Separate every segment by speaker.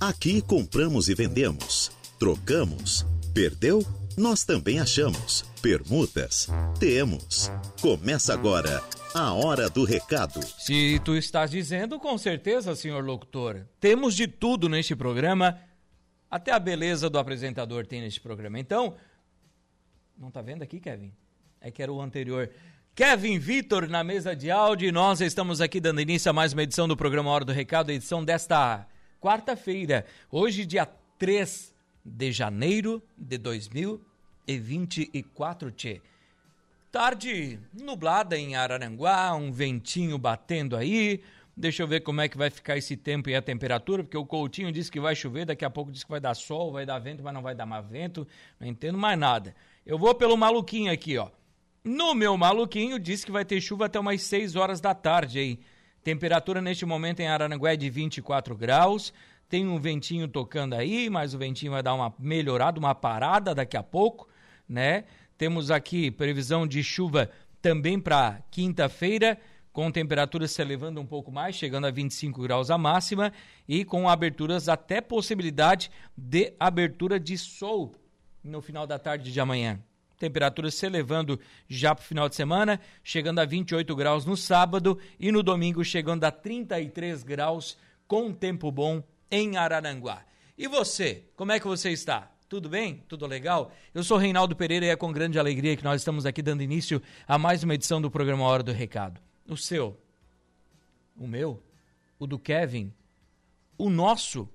Speaker 1: Aqui compramos e vendemos, trocamos, perdeu? Nós também achamos. Permutas? Temos. Começa agora a hora do recado.
Speaker 2: Se tu estás dizendo, com certeza, senhor locutor. Temos de tudo neste programa. Até a beleza do apresentador tem neste programa. Então, não tá vendo aqui, Kevin? É que era o anterior. Kevin Vitor na mesa de áudio. Nós estamos aqui dando início a mais uma edição do programa Hora do Recado, edição desta quarta-feira, hoje, dia 3 de janeiro de 2024. Tchê. Tarde nublada em Araranguá, um ventinho batendo aí. Deixa eu ver como é que vai ficar esse tempo e a temperatura, porque o Coutinho disse que vai chover, daqui a pouco disse que vai dar sol, vai dar vento, mas não vai dar mais vento. Não entendo mais nada. Eu vou pelo maluquinho aqui, ó. No meu maluquinho, disse que vai ter chuva até umas 6 horas da tarde aí. Temperatura neste momento em Araranguá é de 24 graus. Tem um ventinho tocando aí, mas o ventinho vai dar uma melhorada, uma parada daqui a pouco, né? Temos aqui previsão de chuva também para quinta-feira, com temperaturas se elevando um pouco mais, chegando a 25 graus a máxima e com aberturas até possibilidade de abertura de sol no final da tarde de amanhã temperaturas se elevando já para o final de semana, chegando a 28 graus no sábado e no domingo chegando a 33 graus com tempo bom em Araranguá. E você, como é que você está? Tudo bem? Tudo legal? Eu sou Reinaldo Pereira e é com grande alegria que nós estamos aqui dando início a mais uma edição do programa Hora do Recado. O seu, o meu, o do Kevin, o nosso,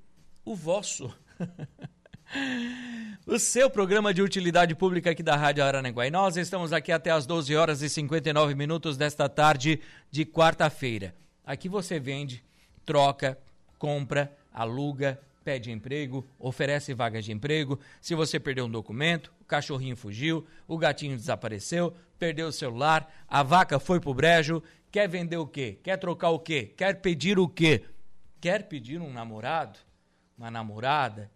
Speaker 2: o vosso. o seu programa de utilidade pública aqui da Rádio Aranaguá. E nós estamos aqui até as 12 horas e 59 minutos desta tarde de quarta-feira. Aqui você vende, troca, compra, aluga, pede emprego, oferece vagas de emprego. Se você perdeu um documento, o cachorrinho fugiu, o gatinho desapareceu, perdeu o celular, a vaca foi pro brejo, quer vender o quê? Quer trocar o quê? Quer pedir o quê? Quer pedir um namorado? Uma namorada?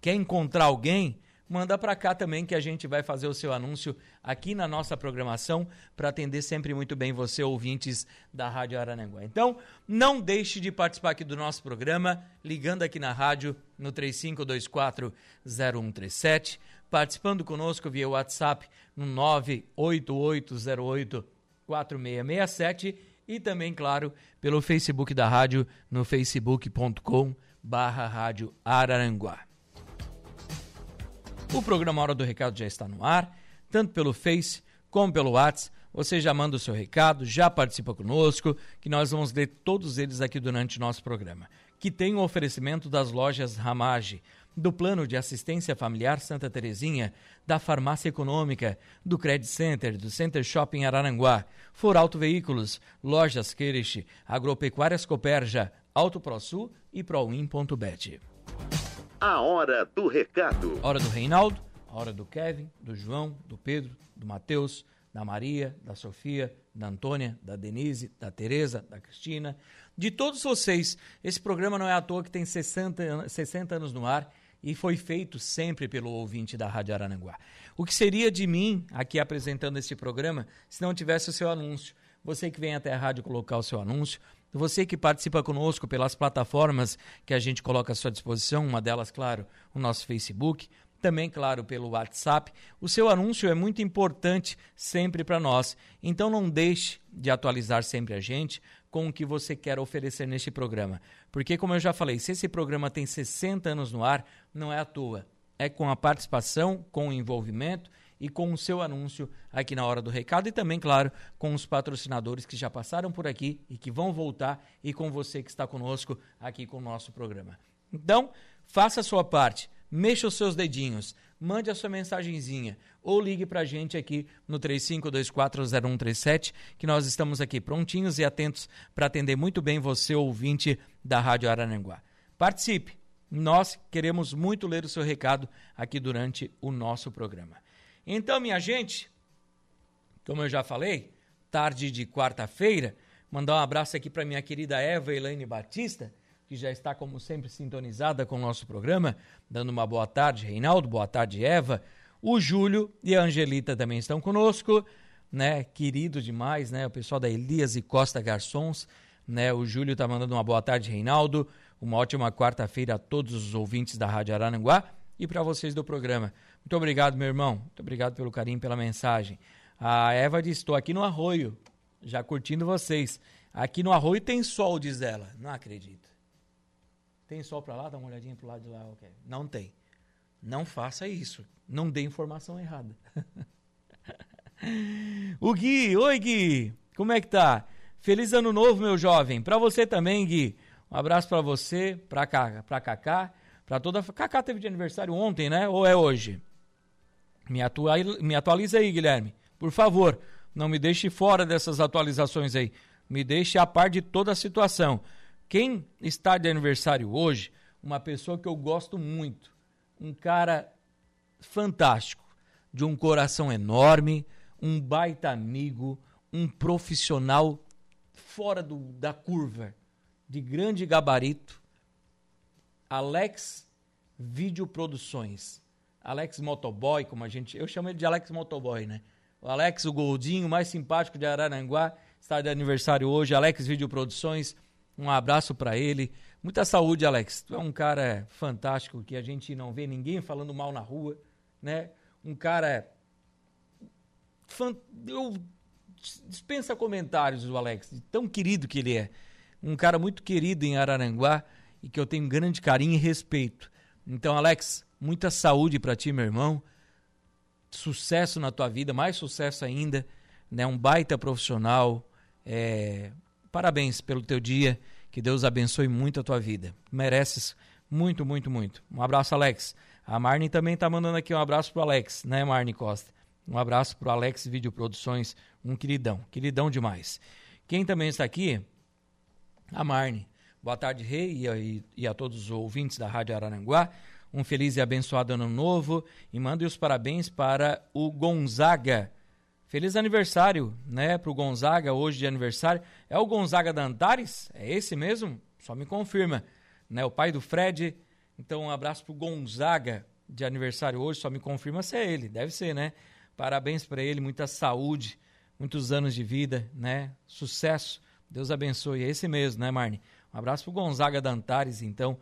Speaker 2: Quer encontrar alguém? Manda para cá também que a gente vai fazer o seu anúncio aqui na nossa programação para atender sempre muito bem você, ouvintes da Rádio Arananguá. Então, não deixe de participar aqui do nosso programa, ligando aqui na rádio no 3524-0137, participando conosco via WhatsApp no 98808-4667 e também, claro, pelo Facebook da rádio no facebook.com barra Rádio Araranguá. O programa Hora do Recado já está no ar, tanto pelo Face como pelo WhatsApp. Você já manda o seu recado, já participa conosco, que nós vamos ler todos eles aqui durante o nosso programa. Que tem o um oferecimento das lojas Ramage, do Plano de Assistência Familiar Santa Terezinha, da Farmácia Econômica, do Credit Center, do Center Shopping Araranguá, For Auto Veículos, Lojas Queirich, Agropecuárias Coperja, Auto ProSul e Proin.bet.
Speaker 1: A hora do recado.
Speaker 2: Hora do Reinaldo, a hora do Kevin, do João, do Pedro, do Matheus, da Maria, da Sofia, da Antônia, da Denise, da Tereza, da Cristina, de todos vocês. Esse programa não é à toa que tem 60, 60 anos no ar e foi feito sempre pelo ouvinte da Rádio Arananguá. O que seria de mim aqui apresentando esse programa se não tivesse o seu anúncio? Você que vem até a rádio colocar o seu anúncio, você que participa conosco pelas plataformas que a gente coloca à sua disposição, uma delas, claro, o nosso Facebook, também, claro, pelo WhatsApp. O seu anúncio é muito importante sempre para nós. Então não deixe de atualizar sempre a gente com o que você quer oferecer neste programa. Porque, como eu já falei, se esse programa tem 60 anos no ar, não é à toa. É com a participação, com o envolvimento e com o seu anúncio aqui na hora do recado e também, claro, com os patrocinadores que já passaram por aqui e que vão voltar e com você que está conosco aqui com o nosso programa. Então, faça a sua parte, mexa os seus dedinhos, mande a sua mensagenzinha ou ligue para a gente aqui no 35240137, que nós estamos aqui prontinhos e atentos para atender muito bem você, ouvinte da Rádio Arananguá. Participe! Nós queremos muito ler o seu recado aqui durante o nosso programa. Então, minha gente, como eu já falei, tarde de quarta-feira, mandar um abraço aqui para minha querida Eva Elaine Batista, que já está, como sempre, sintonizada com o nosso programa, dando uma boa tarde, Reinaldo, boa tarde, Eva. O Júlio e a Angelita também estão conosco, né? Querido demais, né? O pessoal da Elias e Costa Garçons, né? O Júlio tá mandando uma boa tarde, Reinaldo. Uma ótima quarta-feira a todos os ouvintes da Rádio Arananguá e para vocês do programa. Muito obrigado, meu irmão. Muito obrigado pelo carinho, pela mensagem. A Eva diz: Estou aqui no Arroio, já curtindo vocês. Aqui no Arroio tem sol, diz ela. Não acredito. Tem sol para lá? Dá uma olhadinha pro lado de lá. Okay. Não tem. Não faça isso. Não dê informação errada. o Gui, oi Gui. Como é que tá? Feliz ano novo, meu jovem. Para você também, Gui. Um abraço para você, para para Cacá, para toda. Cacá teve de aniversário ontem, né? Ou é hoje? Me, atua... me atualiza aí, Guilherme. Por favor, não me deixe fora dessas atualizações aí. Me deixe a par de toda a situação. Quem está de aniversário hoje, uma pessoa que eu gosto muito, um cara fantástico, de um coração enorme, um baita amigo, um profissional fora do, da curva de grande gabarito, Alex Videoproduções. Alex Motoboy, como a gente. Eu chamo ele de Alex Motoboy, né? O Alex, o gordinho mais simpático de Araranguá, está de aniversário hoje. Alex Videoproduções, um abraço para ele. Muita saúde, Alex. Tu é um cara fantástico que a gente não vê ninguém falando mal na rua, né? Um cara. Fan... Eu dispensa comentários o Alex, tão querido que ele é um cara muito querido em Araranguá e que eu tenho grande carinho e respeito. Então, Alex, muita saúde para ti, meu irmão. Sucesso na tua vida, mais sucesso ainda, né? Um baita profissional. É... Parabéns pelo teu dia. Que Deus abençoe muito a tua vida. Mereces muito, muito, muito. Um abraço, Alex. A Marne também tá mandando aqui um abraço pro Alex, né, Marne Costa? Um abraço pro Alex Videoproduções, um queridão, queridão demais. Quem também está aqui a Marne. Boa tarde, Rei, e a, e a todos os ouvintes da Rádio Araranguá. Um feliz e abençoado ano novo e mande os parabéns para o Gonzaga. Feliz aniversário, né, para o Gonzaga, hoje de aniversário. É o Gonzaga da Antares? É esse mesmo? Só me confirma. Né, o pai do Fred. Então, um abraço para o Gonzaga de aniversário hoje. Só me confirma se é ele. Deve ser, né? Parabéns para ele, muita saúde, muitos anos de vida, né? Sucesso Deus abençoe. É esse mesmo, né, Marne? Um abraço pro Gonzaga da Antares, então.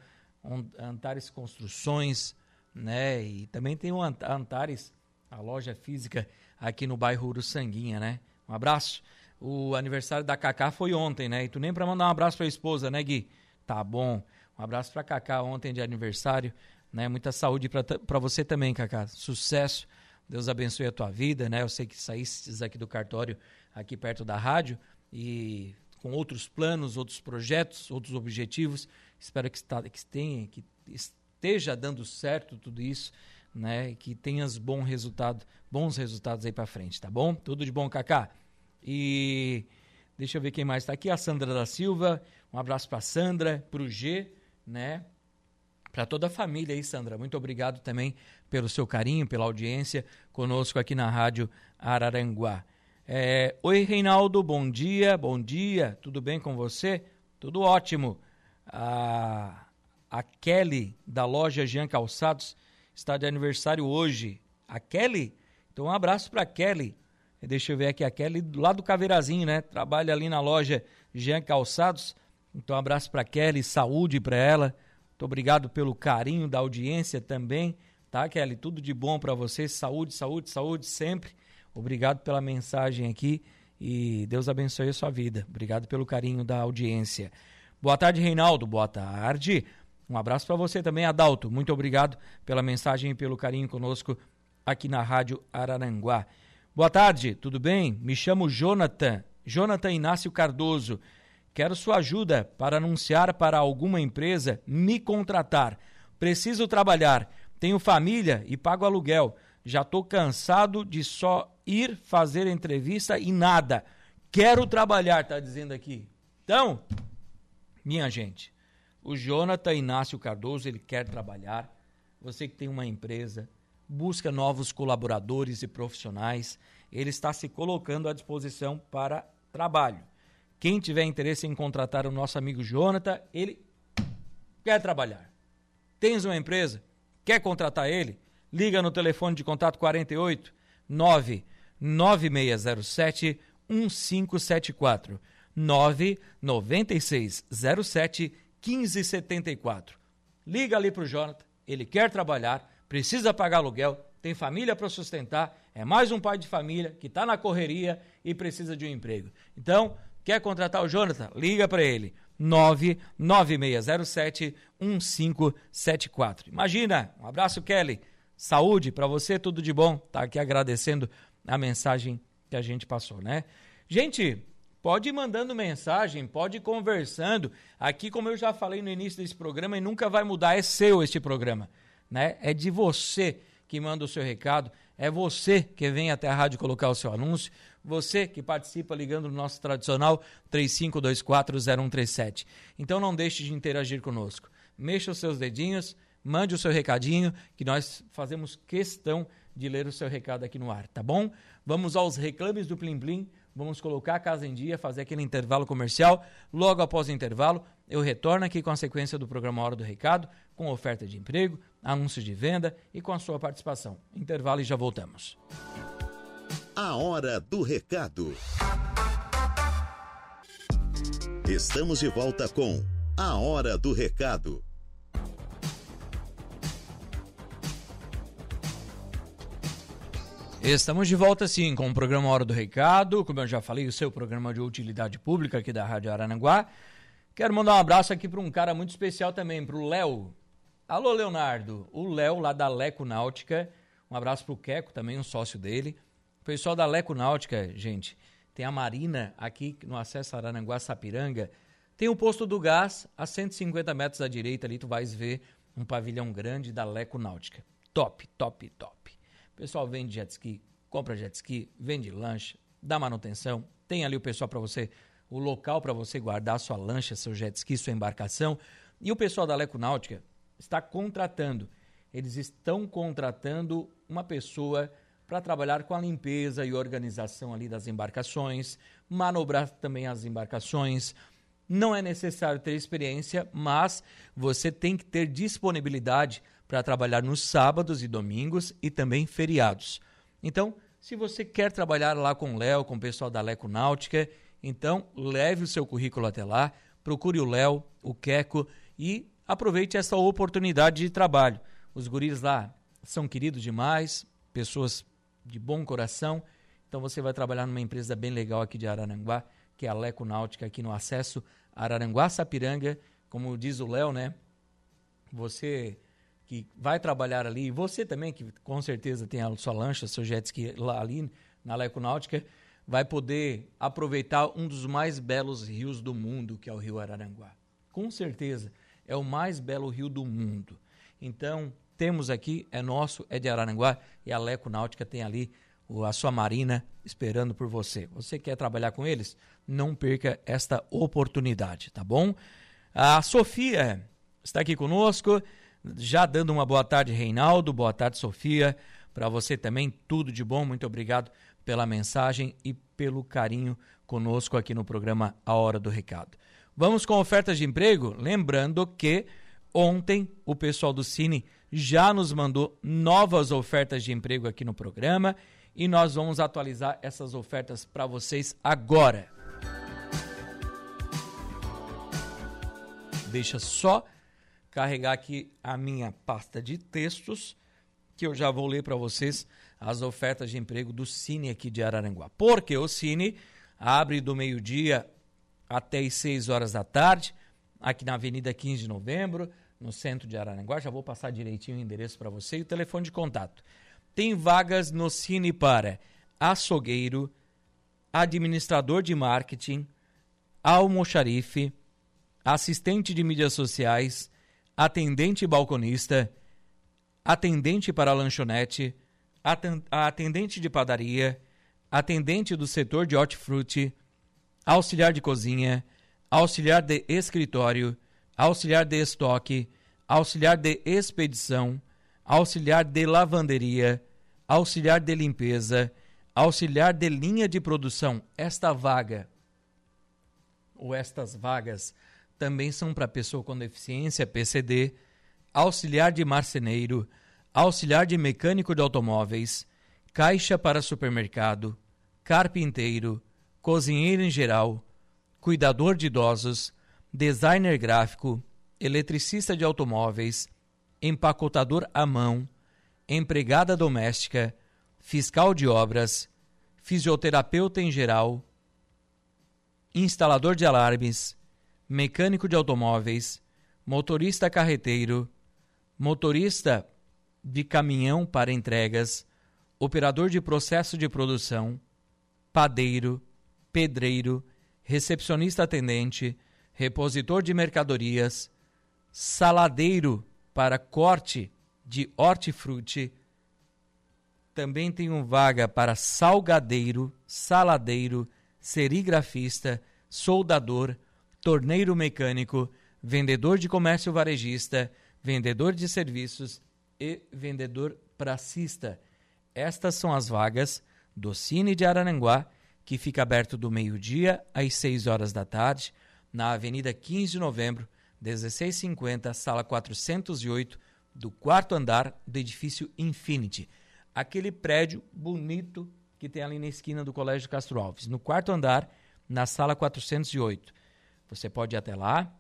Speaker 2: Antares Construções, né? E também tem o Antares, a loja física aqui no bairro Uruçanguinha, né? Um abraço. O aniversário da Cacá foi ontem, né? E tu nem para mandar um abraço pra esposa, né, Gui? Tá bom. Um abraço pra Cacá ontem de aniversário, né? Muita saúde para você também, Cacá. Sucesso. Deus abençoe a tua vida, né? Eu sei que saíste aqui do cartório, aqui perto da rádio, e com outros planos, outros projetos, outros objetivos. Espero que, está, que, tenha, que esteja dando certo tudo isso, né? Que tenhas bom resultado, bons resultados aí para frente, tá bom? Tudo de bom, Kaká. E deixa eu ver quem mais está aqui. A Sandra da Silva. Um abraço para Sandra, para o G, né? Para toda a família aí, Sandra. Muito obrigado também pelo seu carinho, pela audiência conosco aqui na Rádio Araranguá. É, Oi, Reinaldo, bom dia, bom dia, tudo bem com você? Tudo ótimo. A, a Kelly, da loja Jean Calçados, está de aniversário hoje. A Kelly? Então, um abraço para Kelly. Deixa eu ver aqui, a Kelly lá do Caveirazinho, né? Trabalha ali na loja Jean Calçados. Então, um abraço para Kelly, saúde para ela. Muito obrigado pelo carinho da audiência também, tá, Kelly? Tudo de bom para você, saúde, saúde, saúde sempre. Obrigado pela mensagem aqui e Deus abençoe a sua vida. Obrigado pelo carinho da audiência. Boa tarde, Reinaldo. Boa tarde. Um abraço para você também, Adalto. Muito obrigado pela mensagem e pelo carinho conosco aqui na Rádio Araranguá. Boa tarde, tudo bem? Me chamo Jonathan, Jonathan Inácio Cardoso. Quero sua ajuda para anunciar para alguma empresa me contratar. Preciso trabalhar, tenho família e pago aluguel. Já estou cansado de só ir fazer entrevista e nada. Quero trabalhar, tá dizendo aqui. Então, minha gente, o Jonathan Inácio Cardoso, ele quer trabalhar. Você que tem uma empresa, busca novos colaboradores e profissionais. Ele está se colocando à disposição para trabalho. Quem tiver interesse em contratar o nosso amigo Jonathan, ele quer trabalhar. Tens uma empresa? Quer contratar ele? Liga no telefone de contato 48 9 9607 1574 99607 1574. Liga ali para o Jonathan, ele quer trabalhar, precisa pagar aluguel, tem família para sustentar, é mais um pai de família que está na correria e precisa de um emprego. Então, quer contratar o Jonathan? Liga para ele. 99607 1574. Imagina, um abraço, Kelly. Saúde para você, tudo de bom. Tá aqui agradecendo a mensagem que a gente passou, né? Gente, pode ir mandando mensagem, pode ir conversando. Aqui, como eu já falei no início desse programa, e nunca vai mudar, é seu este programa, né? É de você que manda o seu recado, é você que vem até a rádio colocar o seu anúncio, você que participa ligando no nosso tradicional 35240137. Então não deixe de interagir conosco. Mexa os seus dedinhos, mande o seu recadinho, que nós fazemos questão de ler o seu recado aqui no ar, tá bom? Vamos aos reclames do Plim Plim. Vamos colocar a casa em dia, fazer aquele intervalo comercial. Logo após o intervalo, eu retorno aqui com a sequência do programa Hora do Recado, com oferta de emprego, anúncios de venda e com a sua participação. Intervalo e já voltamos.
Speaker 1: A Hora do Recado. Estamos de volta com A Hora do Recado.
Speaker 2: Estamos de volta sim com o programa Hora do Recado, como eu já falei, o seu programa de utilidade pública aqui da Rádio Arananguá. Quero mandar um abraço aqui para um cara muito especial também, para o Léo. Alô, Leonardo. O Léo, lá da Leco Náutica. Um abraço para o Queco, também um sócio dele. O pessoal da Leco Náutica, gente, tem a Marina aqui no acesso a Arananguá, Sapiranga. Tem o posto do gás, a 150 metros à direita ali, tu vais ver um pavilhão grande da Leco Náutica. Top, top, top. Pessoal vende jet ski, compra jet ski, vende lanche, dá manutenção. Tem ali o pessoal para você, o local para você guardar sua lancha, seu jet ski, sua embarcação. E o pessoal da Leco Náutica está contratando. Eles estão contratando uma pessoa para trabalhar com a limpeza e organização ali das embarcações, manobrar também as embarcações. Não é necessário ter experiência, mas você tem que ter disponibilidade para trabalhar nos sábados e domingos e também feriados. Então, se você quer trabalhar lá com o Léo, com o pessoal da Leco Náutica, então leve o seu currículo até lá, procure o Léo, o Queco e aproveite essa oportunidade de trabalho. Os guris lá são queridos demais, pessoas de bom coração. Então você vai trabalhar numa empresa bem legal aqui de Araranguá, que é a Leco Náutica, aqui no acesso Araranguá Sapiranga. Como diz o Léo, né? Você que vai trabalhar ali, e você também, que com certeza tem a sua lancha, seu jet ski lá ali na Leco Náutica, vai poder aproveitar um dos mais belos rios do mundo, que é o Rio Araranguá. Com certeza, é o mais belo rio do mundo. Então, temos aqui, é nosso, é de Araranguá, e a Leco Náutica tem ali a sua marina esperando por você. Você quer trabalhar com eles? Não perca esta oportunidade, tá bom? A Sofia está aqui conosco, já dando uma boa tarde, Reinaldo. Boa tarde, Sofia. Para você também, tudo de bom. Muito obrigado pela mensagem e pelo carinho conosco aqui no programa A Hora do Recado. Vamos com ofertas de emprego? Lembrando que ontem o pessoal do Cine já nos mandou novas ofertas de emprego aqui no programa e nós vamos atualizar essas ofertas para vocês agora. Deixa só carregar aqui a minha pasta de textos que eu já vou ler para vocês as ofertas de emprego do Cine aqui de Araranguá. Porque o Cine abre do meio-dia até as 6 horas da tarde, aqui na Avenida 15 de Novembro, no centro de Araranguá. Já vou passar direitinho o endereço para você e o telefone de contato. Tem vagas no Cine para açougueiro, administrador de marketing, almoxarife, assistente de mídias sociais, atendente balconista, atendente para lanchonete, atendente de padaria, atendente do setor de hortifruti, auxiliar de cozinha, auxiliar de escritório, auxiliar de estoque, auxiliar de expedição, auxiliar de lavanderia, auxiliar de limpeza, auxiliar de linha de produção. Esta vaga ou estas vagas também são para pessoa com deficiência PCD, auxiliar de marceneiro, auxiliar de mecânico de automóveis, caixa para supermercado, carpinteiro, cozinheiro em geral, cuidador de idosos, designer gráfico, eletricista de automóveis, empacotador à mão, empregada doméstica, fiscal de obras, fisioterapeuta em geral, instalador de alarmes, mecânico de automóveis, motorista carreteiro, motorista de caminhão para entregas, operador de processo de produção, padeiro, pedreiro, recepcionista atendente, repositor de mercadorias, saladeiro para corte de hortifruti. Também um vaga para salgadeiro, saladeiro, serigrafista, soldador, torneiro mecânico, vendedor de comércio varejista, vendedor de serviços e vendedor pracista. Estas são as vagas do Cine de Araranguá, que fica aberto do meio-dia às 6 horas da tarde, na Avenida 15 de Novembro, 1650, sala 408, do quarto andar do edifício Infinity. Aquele prédio bonito que tem ali na esquina do Colégio Castro Alves. No quarto andar, na sala 408. Você pode ir até lá,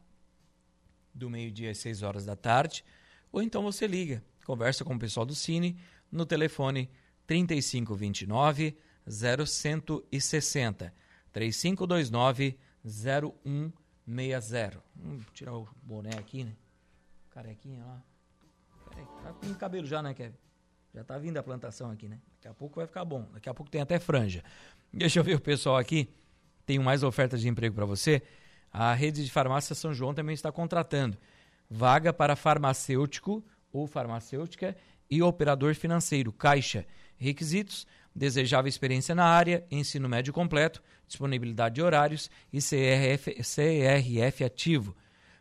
Speaker 2: do meio-dia às 6 horas da tarde, ou então você liga, conversa com o pessoal do Cine no telefone 3529 0160 3529 0160. Vamos tirar o boné aqui, né? Carequinha lá. Tá com cabelo já, né, Kevin? Já tá vindo a plantação aqui, né? Daqui a pouco vai ficar bom. Daqui a pouco tem até franja. Deixa eu ver o pessoal aqui. Tenho mais ofertas de emprego para você. A rede de farmácia São João também está contratando vaga para farmacêutico ou farmacêutica e operador financeiro, Caixa. Requisitos: desejável experiência na área, ensino médio completo, disponibilidade de horários e CRF, CRF ativo.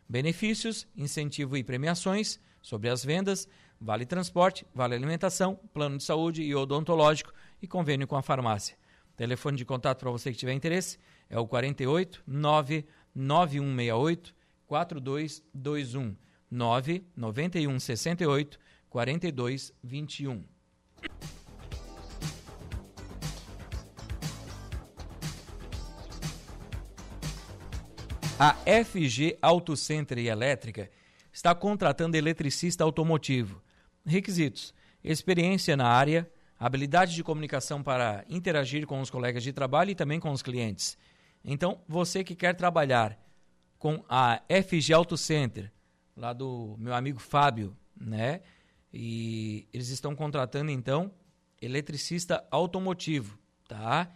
Speaker 2: Benefícios: incentivo e premiações sobre as vendas, vale transporte, vale alimentação, plano de saúde e odontológico e convênio com a farmácia. Telefone de contato para você que tiver interesse é o 48 99168 4221 991 68 4221. A FG Auto Center e Elétrica está contratando eletricista automotivo. Requisitos: experiência na área, habilidade de comunicação para interagir com os colegas de trabalho e também com os clientes. Então, você que quer trabalhar com a FG Auto Center, lá do meu amigo Fábio, né? E eles estão contratando então eletricista automotivo, tá?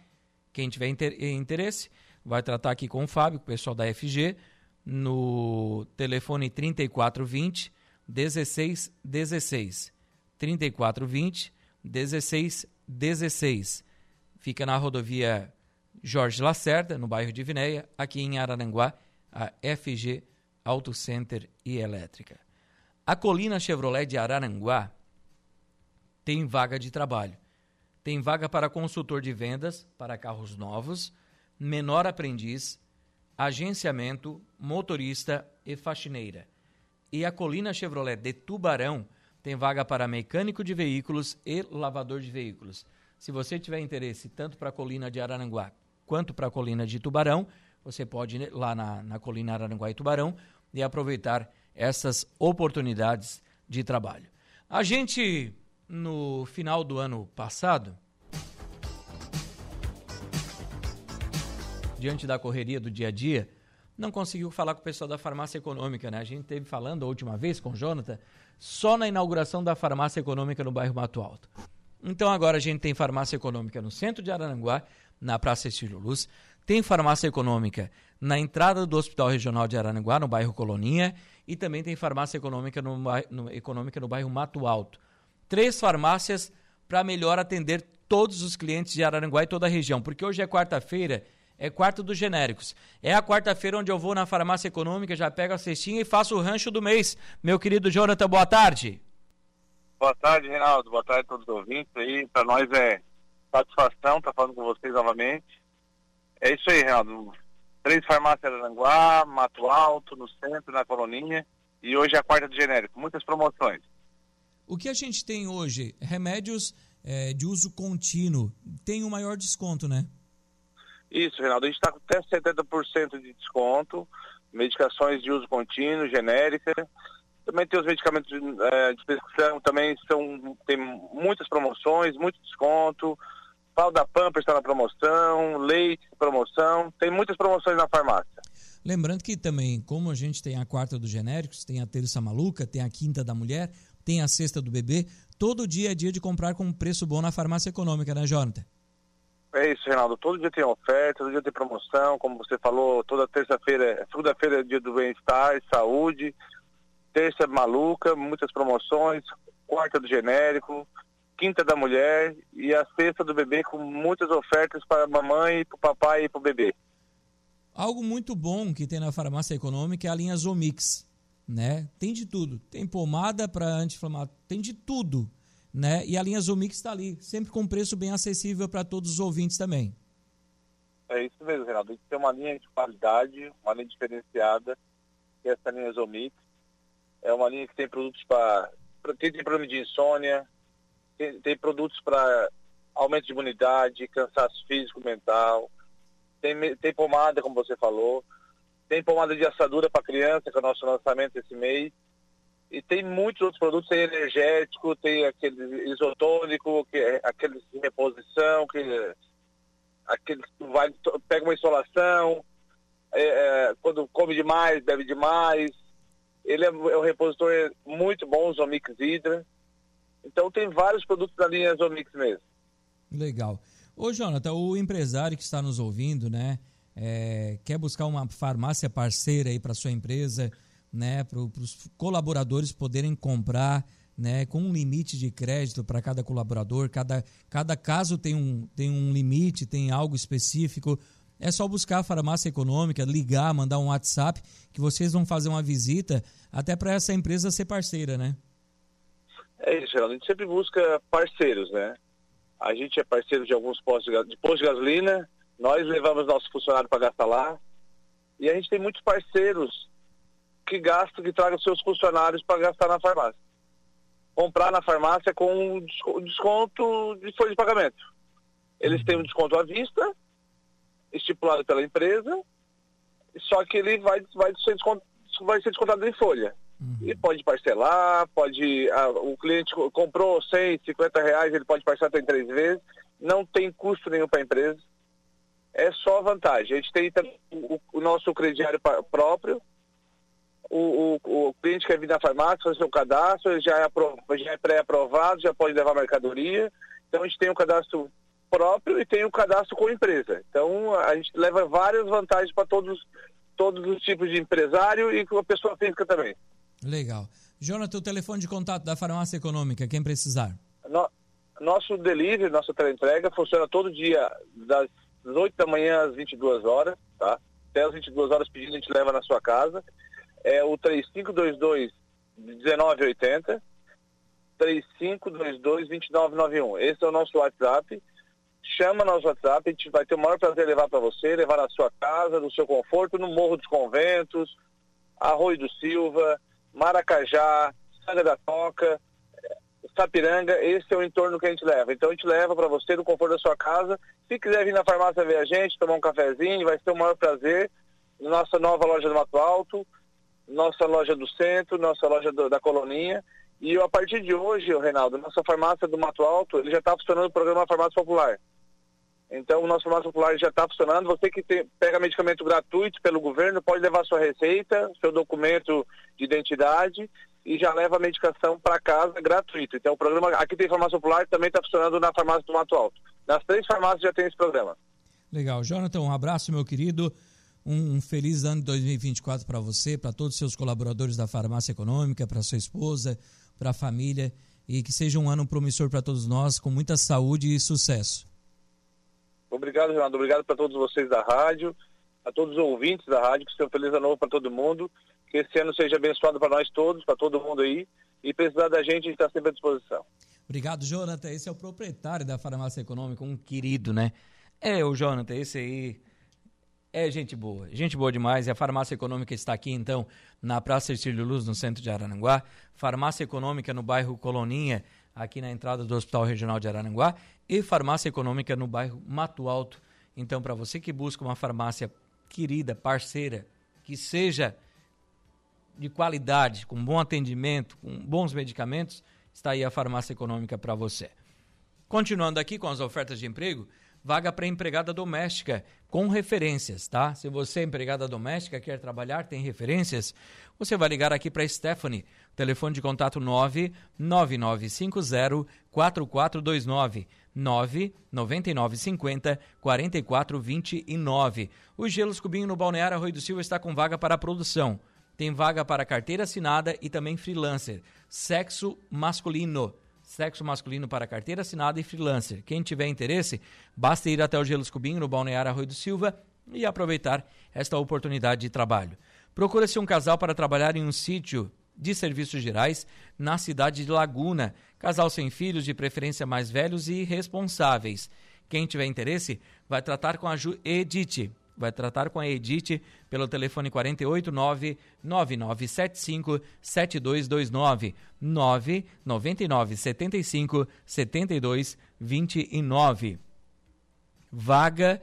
Speaker 2: Quem tiver interesse, vai tratar aqui com o Fábio, o pessoal da FG, no telefone 3420 1616. 3420 1616. Fica na rodovia Jorge Lacerda, no bairro de Vinéia, aqui em Araranguá, a FG Auto Center e Elétrica. A Colina Chevrolet de Araranguá tem vaga de trabalho. Tem vaga para consultor de vendas para carros novos, menor aprendiz, agenciamento, motorista e faxineira. E a Colina Chevrolet de Tubarão tem vaga para mecânico de veículos e lavador de veículos. Se você tiver interesse tanto para a Colina de Araranguá quanto para a Colina de Tubarão, você pode ir lá na, na Colina Araranguá e Tubarão e aproveitar essas oportunidades de trabalho. A gente, no final do ano passado, diante da correria do dia a dia, não conseguiu falar com o pessoal da farmácia econômica, né? A gente teve falando a última vez com o Jonathan só na inauguração da farmácia econômica no bairro Mato Alto. Então agora a gente tem farmácia econômica no centro de Araranguá, na Praça Estilo Luz, tem farmácia econômica na entrada do Hospital Regional de Araranguá, no bairro Coloninha, e também tem farmácia econômica no, no, econômica no bairro Mato Alto. Três farmácias para melhor atender todos os clientes de Araranguá e toda a região, porque hoje é quarta-feira é quarto dos genéricos. É a quarta-feira onde eu vou na farmácia econômica, já pego a cestinha e faço o rancho do mês. Meu querido Jonathan, boa tarde.
Speaker 3: Boa tarde, Reinaldo. Boa tarde a todos os ouvintes aí. Para nós é satisfação estar tá falando com vocês novamente. É isso aí, Reinaldo. Três farmácias de Aranguá, Mato Alto, no centro, na Coloninha. E hoje é a quarta do genérico. Muitas promoções.
Speaker 2: O que a gente tem hoje? Remédios é, de uso contínuo. Tem o um maior desconto, né?
Speaker 3: Isso, Reinaldo. A gente está com até 70% de desconto. medicações de uso contínuo, genérica. Também tem os medicamentos é, de prescrição, também são, tem muitas promoções, muito desconto. Pau da Pampa está na promoção, leite promoção, tem muitas promoções na farmácia.
Speaker 2: Lembrando que também, como a gente tem a quarta dos genéricos, tem a terça maluca, tem a quinta da mulher, tem a sexta do bebê, todo dia é dia de comprar com um preço bom na farmácia econômica, né, Jonathan?
Speaker 3: É isso, Reinaldo. Todo dia tem oferta, todo dia tem promoção, como você falou, toda terça-feira, segunda-feira é dia do bem-estar, saúde, terça é maluca, muitas promoções, quarta do genérico, quinta da mulher e a sexta do bebê com muitas ofertas para a mamãe, para o papai e para o bebê.
Speaker 2: Algo muito bom que tem na farmácia econômica é a linha Zomix, né? Tem de tudo. Tem pomada para anti-inflamatório, tem de tudo, né? E a linha Zomix está ali, sempre com preço bem acessível para todos os ouvintes também.
Speaker 3: É isso mesmo, Renato. Tem que ter uma linha de qualidade, uma linha diferenciada, que é essa linha Zomix. É uma linha que tem produtos para... Tem, tem problema de insônia, tem, tem produtos para aumento de imunidade, cansaço físico, mental, tem, tem pomada, como você falou, tem pomada de assadura para criança, que é o nosso lançamento esse mês, e tem muitos outros produtos, tem energético, tem aquele isotônico, que é aquele de reposição, que aquele que vai, pega uma insolação, é, é, quando come demais, bebe demais. Ele é, é um repositor muito bom, o Zomix Hydra. Então tem vários produtos da linha Zomix mesmo.
Speaker 2: Legal. Ô, Jonathan, o empresário que está nos ouvindo, né, é, quer buscar uma farmácia parceira aí para sua empresa, né, para os colaboradores poderem comprar, né, com um limite de crédito para cada colaborador, cada, cada caso tem um, tem um limite, tem algo específico. É só buscar a farmácia econômica, ligar, mandar um WhatsApp, que vocês vão fazer uma visita até para essa empresa ser parceira, né?
Speaker 3: É isso, Geraldo. A gente sempre busca parceiros, né? A gente é parceiro de alguns postos de, de postos de gasolina, nós levamos nosso funcionário para gastar lá. E a gente tem muitos parceiros que gastam, que tragam seus funcionários para gastar na farmácia. Comprar na farmácia com desconto de folha de pagamento. Eles têm um desconto à vista, estipulado pela empresa, só que ele vai, vai, ser, vai ser descontado em folha. Uhum. E pode parcelar, pode. Ah, o cliente comprou 100, 50 reais, ele pode parcelar até em três vezes. Não tem custo nenhum para a empresa. É só vantagem. A gente tem o, o nosso crediário próprio. O, o, o, cliente quer vir na farmácia, fazer seu cadastro, ele já é, é pré-aprovado, já pode levar mercadoria. Então a gente tem um cadastro próprio e tem o um cadastro com a empresa. Então a gente leva várias vantagens para todos, todos os tipos de empresário e com a pessoa física também.
Speaker 2: Legal. Jonathan, o telefone de contato da farmácia econômica, quem precisar?
Speaker 3: No, nosso delivery, nossa entrega funciona todo dia das 8 da manhã às 22 horas, tá? Até às 22 horas pedindo, a gente leva na sua casa. É o 3522 1980 3522 2991. Esse é o nosso WhatsApp. Chama nosso WhatsApp, a gente vai ter o maior prazer levar para você, levar na sua casa, no seu conforto, no Morro dos Conventos, Arroio do Silva, Maracajá, Sanga da Toca, Sapiranga, esse é o entorno que a gente leva. Então a gente leva para você no conforto da sua casa. Se quiser vir na farmácia ver a gente, tomar um cafezinho, vai ser o maior prazer. Nossa nova loja do Mato Alto, nossa loja do centro, nossa loja do, da Coloninha. E a partir de hoje, Reinaldo, nossa farmácia do Mato Alto, ele já está funcionando o programa Farmácia Popular. Então, o nosso farmácia popular já está funcionando. Você que tem, pega medicamento gratuito pelo governo, pode levar sua receita, seu documento de identidade e já leva a medicação para casa gratuito. Então, o programa aqui tem farmácia popular também está funcionando na farmácia do Mato Alto. Nas três farmácias já tem esse programa.
Speaker 2: Legal. Jonathan, um abraço, meu querido. Um, um feliz ano de 2024 para você, para todos os seus colaboradores da farmácia econômica, para sua esposa, para a família e que seja um ano promissor para todos nós, com muita saúde e sucesso.
Speaker 3: Obrigado, Renato. Obrigado para todos vocês da rádio, a todos os ouvintes da rádio, que seja feliz ano novo para todo mundo. Que esse ano seja abençoado para nós todos, para todo mundo aí. E precisar da gente, a gente está sempre à disposição.
Speaker 2: Obrigado, Jonathan. Esse é o proprietário da Farmácia Econômica, um querido, né? É, o Jonathan, esse aí é gente boa, gente boa demais. E a Farmácia Econômica está aqui, então, na Praça Estílio Luz, no centro de Araranguá. Farmácia Econômica no bairro Coloninha, aqui na entrada do Hospital Regional de Araranguá e farmácia econômica no bairro Mato Alto. Então, para você que busca uma farmácia querida, parceira, que seja de qualidade, com bom atendimento, com bons medicamentos, está aí a farmácia econômica para você. Continuando aqui com as ofertas de emprego, vaga para empregada doméstica com referências, tá? Se você é empregada doméstica, quer trabalhar, tem referências, você vai ligar aqui para Stephanie. Telefone de contato 99950 4429 99950 4429. O Gelos Cubinho no Balneário Arroio do Silva está com vaga para produção. Tem vaga para carteira assinada e também freelancer. Sexo masculino. Sexo masculino para carteira assinada e freelancer. Quem tiver interesse, basta ir até o Gelos Cubinho no Balneário Arroio do Silva e aproveitar esta oportunidade de trabalho. Procura-se um casal para trabalhar em um sítio de serviços gerais na cidade de Laguna. Casal sem filhos, de preferência mais velhos e responsáveis. Quem tiver interesse, vai tratar com a Ju Edith vai tratar com a Edith pelo telefone 489 9975 7229 999 75 72 29. Vaga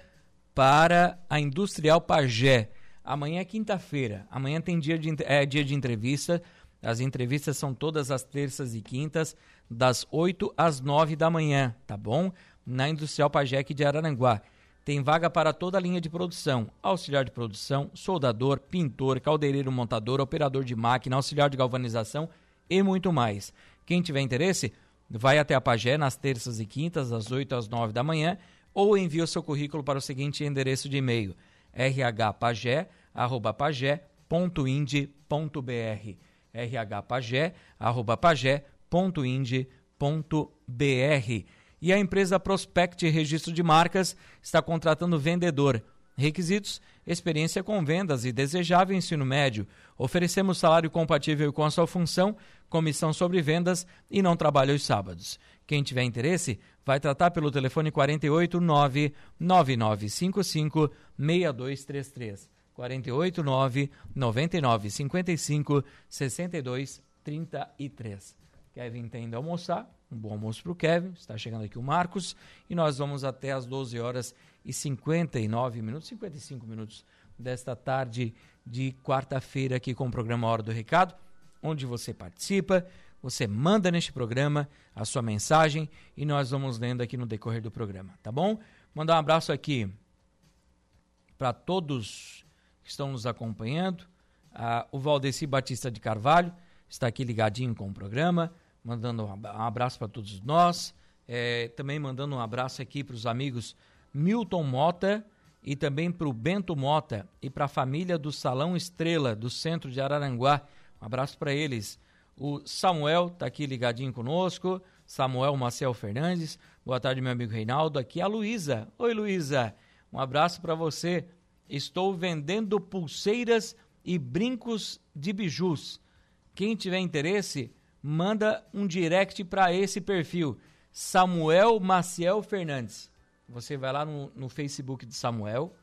Speaker 2: para a Industrial Pagé. Amanhã é quinta-feira. Amanhã tem dia de, é, dia de entrevista. As entrevistas são todas as terças e quintas, das 8 às 9 da manhã, tá bom? Na Industrial Pajec de Araranguá. Tem vaga para toda a linha de produção: auxiliar de produção, soldador, pintor, caldeireiro montador, operador de máquina, auxiliar de galvanização e muito mais. Quem tiver interesse, vai até a Pagé nas terças e quintas, das 8 às 9 da manhã, ou envia o seu currículo para o seguinte endereço de e-mail: rhpagé@pagé.ind.br. rhpagé@pagé.ind.br. E a empresa Prospect Registro de Marcas está contratando vendedor. Requisitos: experiência com vendas e desejável ensino médio. Oferecemos salário compatível com a sua função, comissão sobre vendas e não trabalho aos sábados. Quem tiver interesse, vai tratar pelo telefone 489 9955 6233. 489 9955 6233. Kevin tem de almoçar, um bom almoço para o Kevin, está chegando aqui o Marcos, e nós vamos até as 12 horas e 59 minutos, 55 minutos desta tarde de quarta-feira aqui com o programa Hora do Recado, onde você participa, você manda neste programa a sua mensagem e nós vamos lendo aqui no decorrer do programa, tá bom? Mandar um abraço aqui para todos que estão nos acompanhando. Ah, o Valdeci Batista de Carvalho está aqui ligadinho com o programa mandando um abraço para todos nós. É, também mandando um abraço aqui para os amigos Milton Mota e também para o Bento Mota e para a família do Salão Estrela, do centro de Araranguá. Um abraço para eles. O Samuel está aqui ligadinho conosco. Samuel Marcel Fernandes. Boa tarde, meu amigo Reinaldo. Aqui é a Luísa. Oi, Luísa. Um abraço para você. Estou vendendo pulseiras e brincos de bijus. Quem tiver interesse, manda um direct para esse perfil, Samuel Maciel Fernandes. Você vai lá no, no Facebook de Samuel,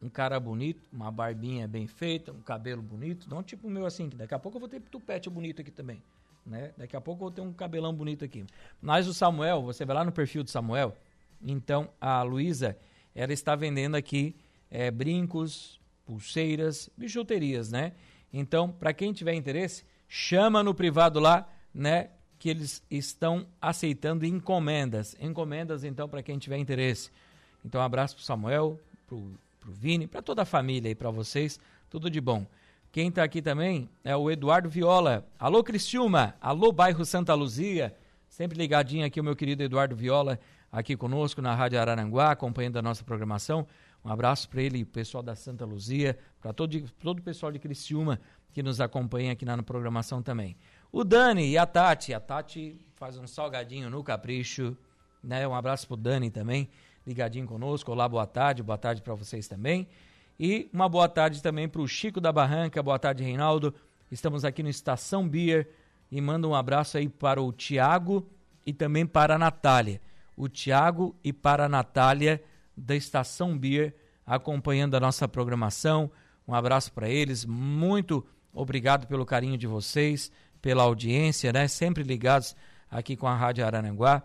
Speaker 2: um cara bonito, uma barbinha bem feita, um cabelo bonito, não tipo o meu assim, que daqui a pouco eu vou ter tupete bonito aqui também, né? Daqui a pouco eu vou ter um cabelão bonito aqui. Mas o Samuel, você vai lá no perfil do Samuel, então a Luísa, ela está vendendo aqui é, brincos, pulseiras, bijuterias, né? Então, para quem tiver interesse, chama no privado lá, né? Que eles estão aceitando encomendas. Encomendas, então, para quem tiver interesse. Então, um abraço pro Samuel, pro, pro Vini, para toda a família e para vocês. Tudo de bom. Quem está aqui também é o Eduardo Viola. Alô, Criciúma. Alô, bairro Santa Luzia. Sempre ligadinho aqui o meu querido Eduardo Viola, aqui conosco na Rádio Araranguá, acompanhando a nossa programação. Um abraço para ele, pessoal da Santa Luzia, para todo, todo o pessoal de Criciúma que nos acompanha aqui na programação também. O Dani e a Tati. A Tati faz um salgadinho no capricho. Né? Um abraço pro Dani também, ligadinho conosco. Olá, boa tarde. Boa tarde para vocês também. E uma boa tarde também para o Chico da Barranca. Boa tarde, Reinaldo. Estamos aqui no Estação Beer e manda um abraço aí para o Tiago e também para a Natália. O Tiago e para a Natália da Estação Beer acompanhando a nossa programação. Um abraço para eles. Muito obrigado pelo carinho de vocês pela audiência, né? Sempre ligados aqui com a Rádio Araranguá.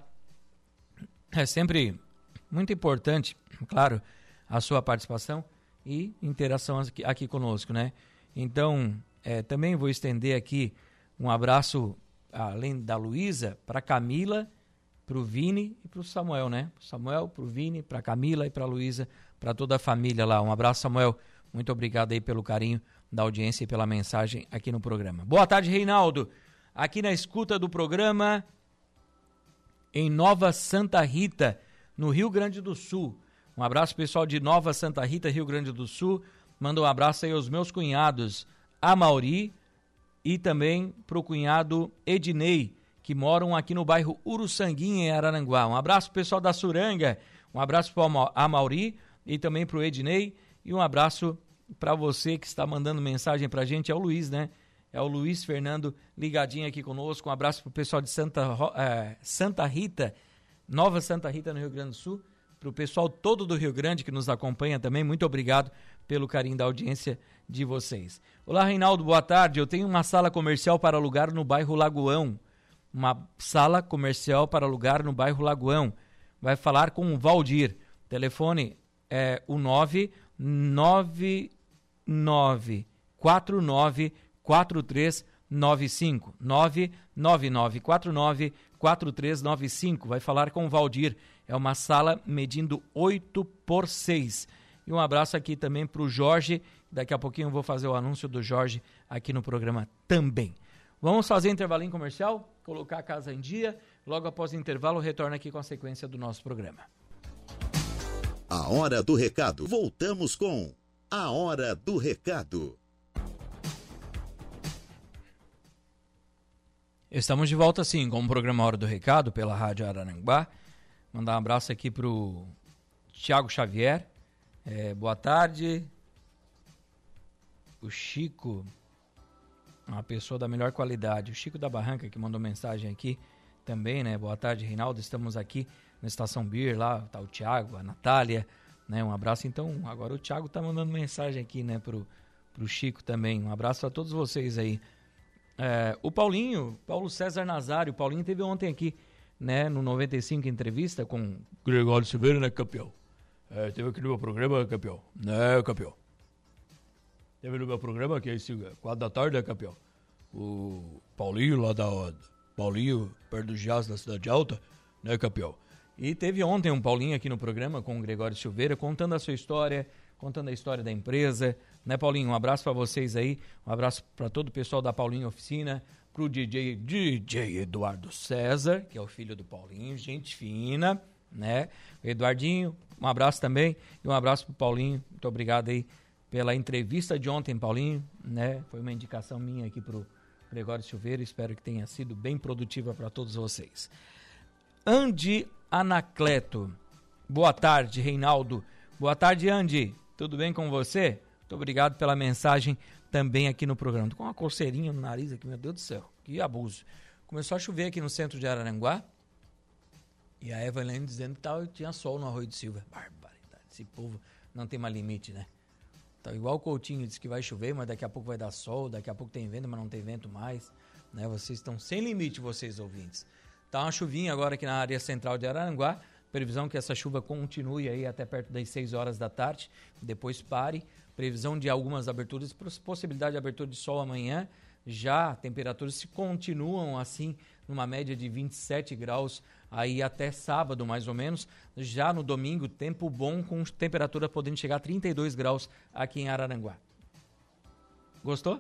Speaker 2: É sempre muito importante, claro, a sua participação e interação aqui, aqui conosco, né? Então, é, também vou estender aqui um abraço, além da Luísa, para Camila, para o Vini e para o Samuel, né? Pro Samuel, para o Vini, para Camila e para a Luísa, para toda a família lá. Um abraço, Samuel. Muito obrigado aí pelo carinho da audiência e pela mensagem aqui no programa. Boa tarde, Reinaldo. Aqui na escuta do programa em Nova Santa Rita, no Rio Grande do Sul. Um abraço pessoal de Nova Santa Rita, Rio Grande do Sul. Manda um abraço aí aos meus cunhados, a Mauri e também para o cunhado Ednei, que moram aqui no bairro Uruçanguinha, em Araranguá. Um abraço pessoal da Suranga, um abraço para a Mauri e também para o Ednei e um abraço para você que está mandando mensagem para a gente, é o Luiz, né? É o Luiz Fernando ligadinho aqui conosco. Um abraço para o pessoal de Santa, é, Santa Rita, Nova Santa Rita, no Rio Grande do Sul para o pessoal todo do Rio Grande que nos acompanha também, muito obrigado pelo carinho da audiência de vocês. Olá, Reinaldo, boa tarde. Eu tenho uma sala comercial para alugar no bairro Lagoão. Uma sala comercial para alugar no bairro Lagoão. Vai falar com o Valdir. Telefone é o 99949 4395 99949 4395. Vai falar com o Valdir. É uma sala medindo 8 por 6. E um abraço aqui também para o Jorge. Daqui a pouquinho eu vou fazer o anúncio do Jorge aqui no programa também. Vamos fazer intervalinho comercial, colocar a casa em dia. Logo após o intervalo, retorno aqui com a sequência do nosso programa.
Speaker 1: A hora do recado. Voltamos com a hora do recado.
Speaker 2: Estamos de volta sim com o programa Hora do Recado pela Rádio Araranguá. Mandar um abraço aqui pro Tiago Xavier. É, boa tarde. O Chico, uma pessoa da melhor qualidade. O Chico da Barranca que mandou mensagem aqui também, né? Boa tarde, Reinaldo. Estamos aqui na Estação Bir, lá tá o Tiago, a Natália, né? Um abraço. Então, agora o Tiago tá mandando mensagem aqui, né, pro, pro Chico também. Um abraço a todos vocês aí. É, o Paulinho, Paulo César Nazário, o Paulinho teve ontem aqui né, no 95 entrevista com Gregório Silveira, né, campeão? É, teve aqui no meu programa, campeão. Né, campeão? Teve no meu programa, que é esse quatro da tarde, né, campeão? O Paulinho lá da. Paulinho, perto do Jazz da Cidade Alta, né, campeão? E teve ontem um Paulinho aqui no programa com o Gregório Silveira, contando a sua história, contando a história da empresa. Né, Paulinho? Um abraço para vocês aí, um abraço para todo o pessoal da Paulinho Oficina, pro DJ, DJ Eduardo César, que é o filho do Paulinho, gente fina, né? Eduardinho, um abraço também e um abraço pro Paulinho. Muito obrigado aí pela entrevista de ontem, Paulinho, né? Foi uma indicação minha aqui pro Gregório Silveira, espero que tenha sido bem produtiva para todos vocês. Andy Anacleto. Boa tarde, Reinaldo. Boa tarde, Andy. Tudo bem com você? Muito obrigado pela mensagem também aqui no programa. Tô com uma coceirinha no nariz aqui, meu Deus do céu, que abuso. Começou a chover aqui no centro de Araranguá. E a Evelyn dizendo que tava, tinha sol no Arroio de Silva. Barbaridade. Esse povo não tem mais limite, né? Tá igual o Coutinho disse que vai chover, mas daqui a pouco vai dar sol, daqui a pouco tem vento, mas não tem vento mais. Né? Vocês estão sem limite, vocês ouvintes. Tá uma chuvinha agora aqui na área central de Araranguá. Previsão que essa chuva continue aí até perto das 6 horas da tarde, depois pare previsão de algumas aberturas, possibilidade de abertura de sol amanhã. Já temperaturas se continuam assim, numa média de 27 graus aí até sábado, mais ou menos. Já no domingo, tempo bom, com temperatura podendo chegar a 32 graus aqui em Araranguá. Gostou?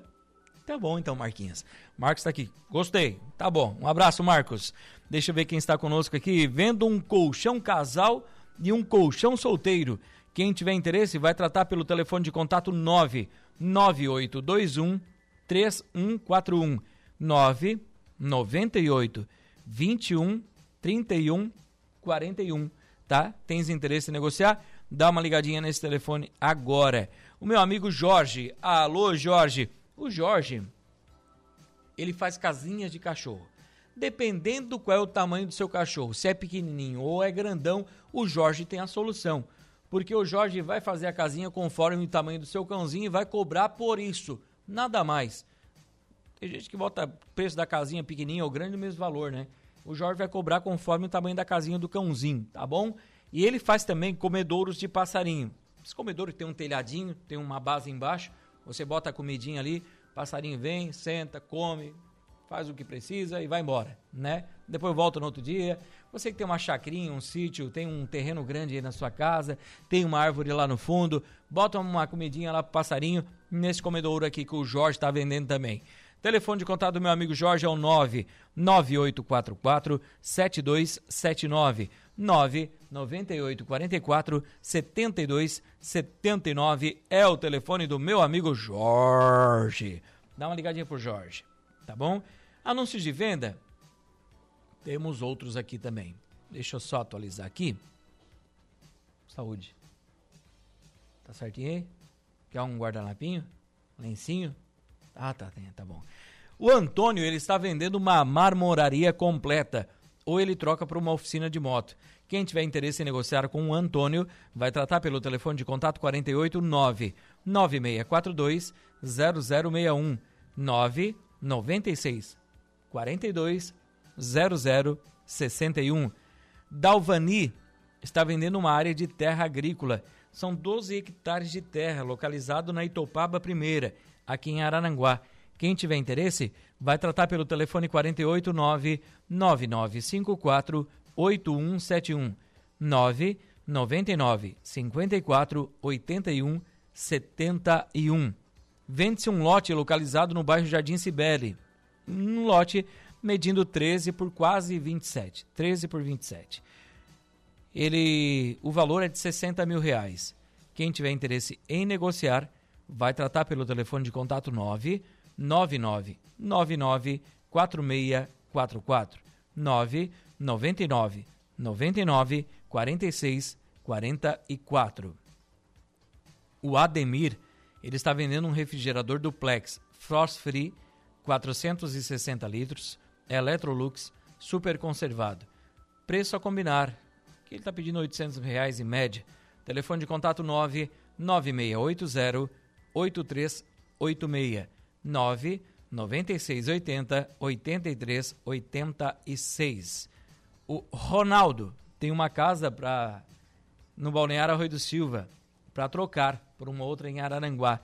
Speaker 2: Tá bom então, Marquinhos. Marcos está aqui. Gostei. Tá bom. Um abraço, Marcos. Deixa eu ver quem está conosco aqui. Vendo um colchão casal e um colchão solteiro. Quem tiver interesse, vai tratar pelo telefone de contato 99821 3141 998 21 31 41, tá? Tens interesse em negociar? Dá uma ligadinha nesse telefone agora. O meu amigo Jorge, alô Jorge. O Jorge, ele faz casinhas de cachorro. Dependendo do qual é o tamanho do seu cachorro, se é pequenininho ou é grandão, o Jorge tem a solução porque o Jorge vai fazer a casinha conforme o tamanho do seu cãozinho e vai cobrar por isso, nada mais. Tem gente que bota preço da casinha pequenininha ou grande no mesmo valor, né? O Jorge vai cobrar conforme o tamanho da casinha do cãozinho, tá bom? E ele faz também comedouros de passarinho. Esse comedouro tem um telhadinho, tem uma base embaixo, você bota a comidinha ali, passarinho vem, senta, come, faz o que precisa e vai embora, né? Depois volta no outro dia. Você que tem uma chacrinha, um sítio, tem um terreno grande aí na sua casa, tem uma árvore lá no fundo, bota uma comidinha lá pro passarinho, nesse comedouro aqui que o Jorge está vendendo também. Telefone de contato do meu amigo Jorge é o 99844 7279 99844 7279 é o telefone do meu amigo Jorge. Dá uma ligadinha pro Jorge, tá bom? Anúncios de venda, temos outros aqui também. Deixa eu só atualizar aqui. Saúde. Tá certinho aí? Quer um guardanapinho? Lencinho? Ah, tá, tá bom. O Antônio, ele está vendendo uma marmoraria completa ou ele troca para uma oficina de moto. Quem tiver interesse em negociar com o Antônio, vai tratar pelo telefone de contato 489 9642 0061 996 42 0061. Dalvani está vendendo uma área de terra agrícola. São 12 hectares de terra, localizado na Itopaba Primeira, aqui em Araranguá. Quem tiver interesse, vai tratar pelo telefone 489 9954 8171 999 54 81 71. Vende-se um lote localizado no bairro Jardim Cibele. Um lote medindo 13 por quase 27. 13 por 27. Ele, o valor é de 60 mil reais. Quem tiver interesse em negociar, vai tratar pelo telefone de contato 9 99 99 4644 9 99 99 46 44. O Ademir, ele está vendendo um refrigerador duplex Frost Free 460 litros Electrolux super conservado. Preço a combinar, que ele está pedindo 800 reais em média. Telefone de contato 9 9680 8386 9 9680 8386. O Ronaldo tem uma casa para no Balneário Arroio do Silva para trocar por uma outra em Araranguá.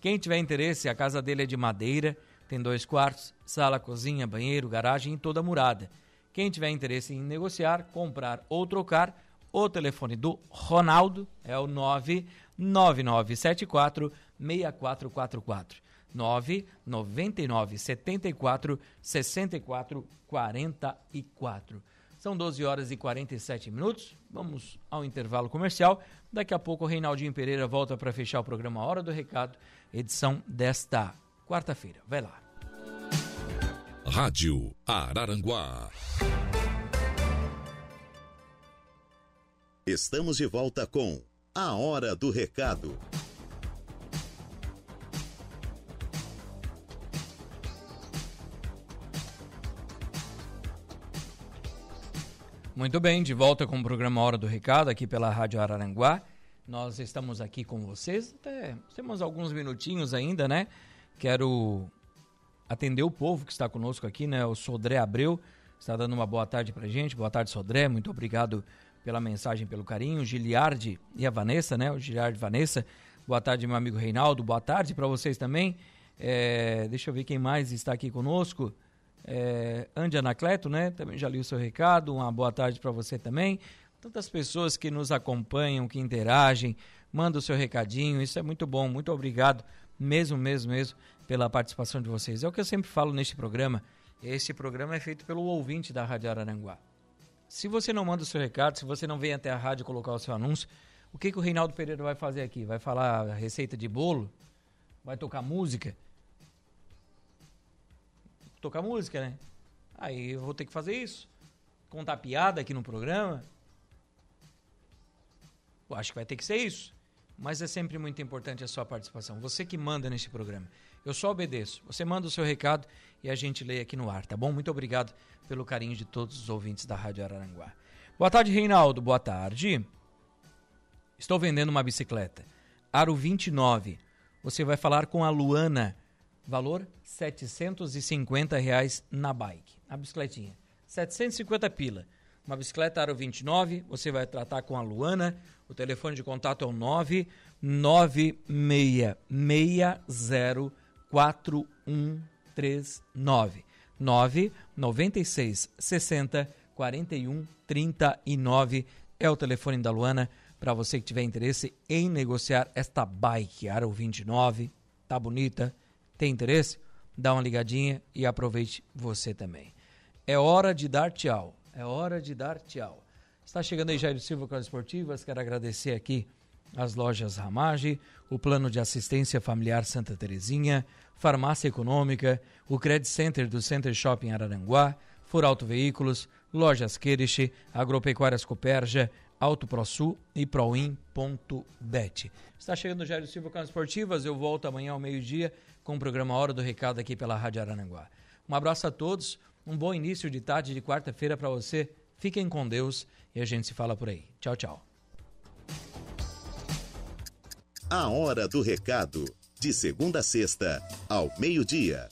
Speaker 2: Quem tiver interesse, a casa dele é de madeira tem dois quartos, sala, cozinha, banheiro, garagem e toda murada. Quem tiver interesse em negociar, comprar ou trocar, o telefone do Ronaldo é o 99974 6444. 999 74 64 44. São 12 horas e 47 minutos. Vamos ao intervalo comercial. Daqui a pouco o Reinaldinho Pereira volta para fechar o programa Hora do Recado, edição desta quarta-feira. Vai lá.
Speaker 1: Rádio Araranguá. Estamos de volta com A Hora do Recado.
Speaker 2: Muito bem, de volta com o programa Hora do Recado aqui pela Rádio Araranguá. Nós estamos aqui com vocês, até temos alguns minutinhos ainda, né? Quero atender o povo que está conosco aqui, né? O Sodré Abreu está dando uma boa tarde pra gente. Boa tarde, Sodré. Muito obrigado pela mensagem, pelo carinho. Giliardi e a Vanessa, né? O Giliardi e Vanessa. Boa tarde, meu amigo Reinaldo. Boa tarde para vocês também. É, deixa eu ver quem mais está aqui conosco. É, Andy Anacleto, né? Também já li o seu recado. Uma boa tarde para você também. Tantas pessoas que nos acompanham, que interagem, mandam o seu recadinho. Isso é muito bom. Muito obrigado mesmo, mesmo, mesmo, pela participação de vocês. É o que eu sempre falo neste programa. Esse programa é feito pelo ouvinte da Rádio Araranguá. Se você não manda o seu recado, se você não vem até a rádio colocar o seu anúncio, o que, que o Reinaldo Pereira vai fazer aqui? Vai falar receita de bolo? Vai tocar música? Tocar música, né? Aí eu vou ter que fazer isso. Contar piada aqui no programa. Eu acho que vai ter que ser isso mas é sempre muito importante a sua participação. Você que manda neste programa. Eu só obedeço. Você manda o seu recado e a gente lê aqui no ar, tá bom? Muito obrigado pelo carinho de todos os ouvintes da Rádio Araranguá. Boa tarde, Reinaldo. Boa tarde. Estou vendendo uma bicicleta. Aro 29. Você vai falar com a Luana. Valor 750 reais na bike, na bicicletinha. 750 pila. uma bicicleta Aro 29, você vai tratar com a Luana. O telefone de contato é o 996604139. 996 60 41 39 é o telefone da Luana para você que tiver interesse em negociar esta bike Aro 29. Tá bonita? Tem interesse? Dá uma ligadinha e aproveite você também. É hora de dar tchau. É hora de dar tchau. Está chegando aí Jair Silva com as esportivas. Quero agradecer aqui as lojas Ramage, o Plano de Assistência Familiar Santa Terezinha, Farmácia Econômica, o Credit Center do Center Shopping Araranguá, Furauto Veículos, Lojas Queriche, Agropecuárias Coperja, Auto ProSul e Proin.bet. Está chegando o Jair Silva com as esportivas. Eu volto amanhã ao meio-dia com o programa Hora do Recado aqui pela Rádio Araranguá. Um abraço a todos, um bom início de tarde de quarta-feira para você. Fiquem com Deus e a gente se fala por aí. Tchau, tchau.
Speaker 1: A Hora do Recado, de segunda a sexta, ao meio-dia.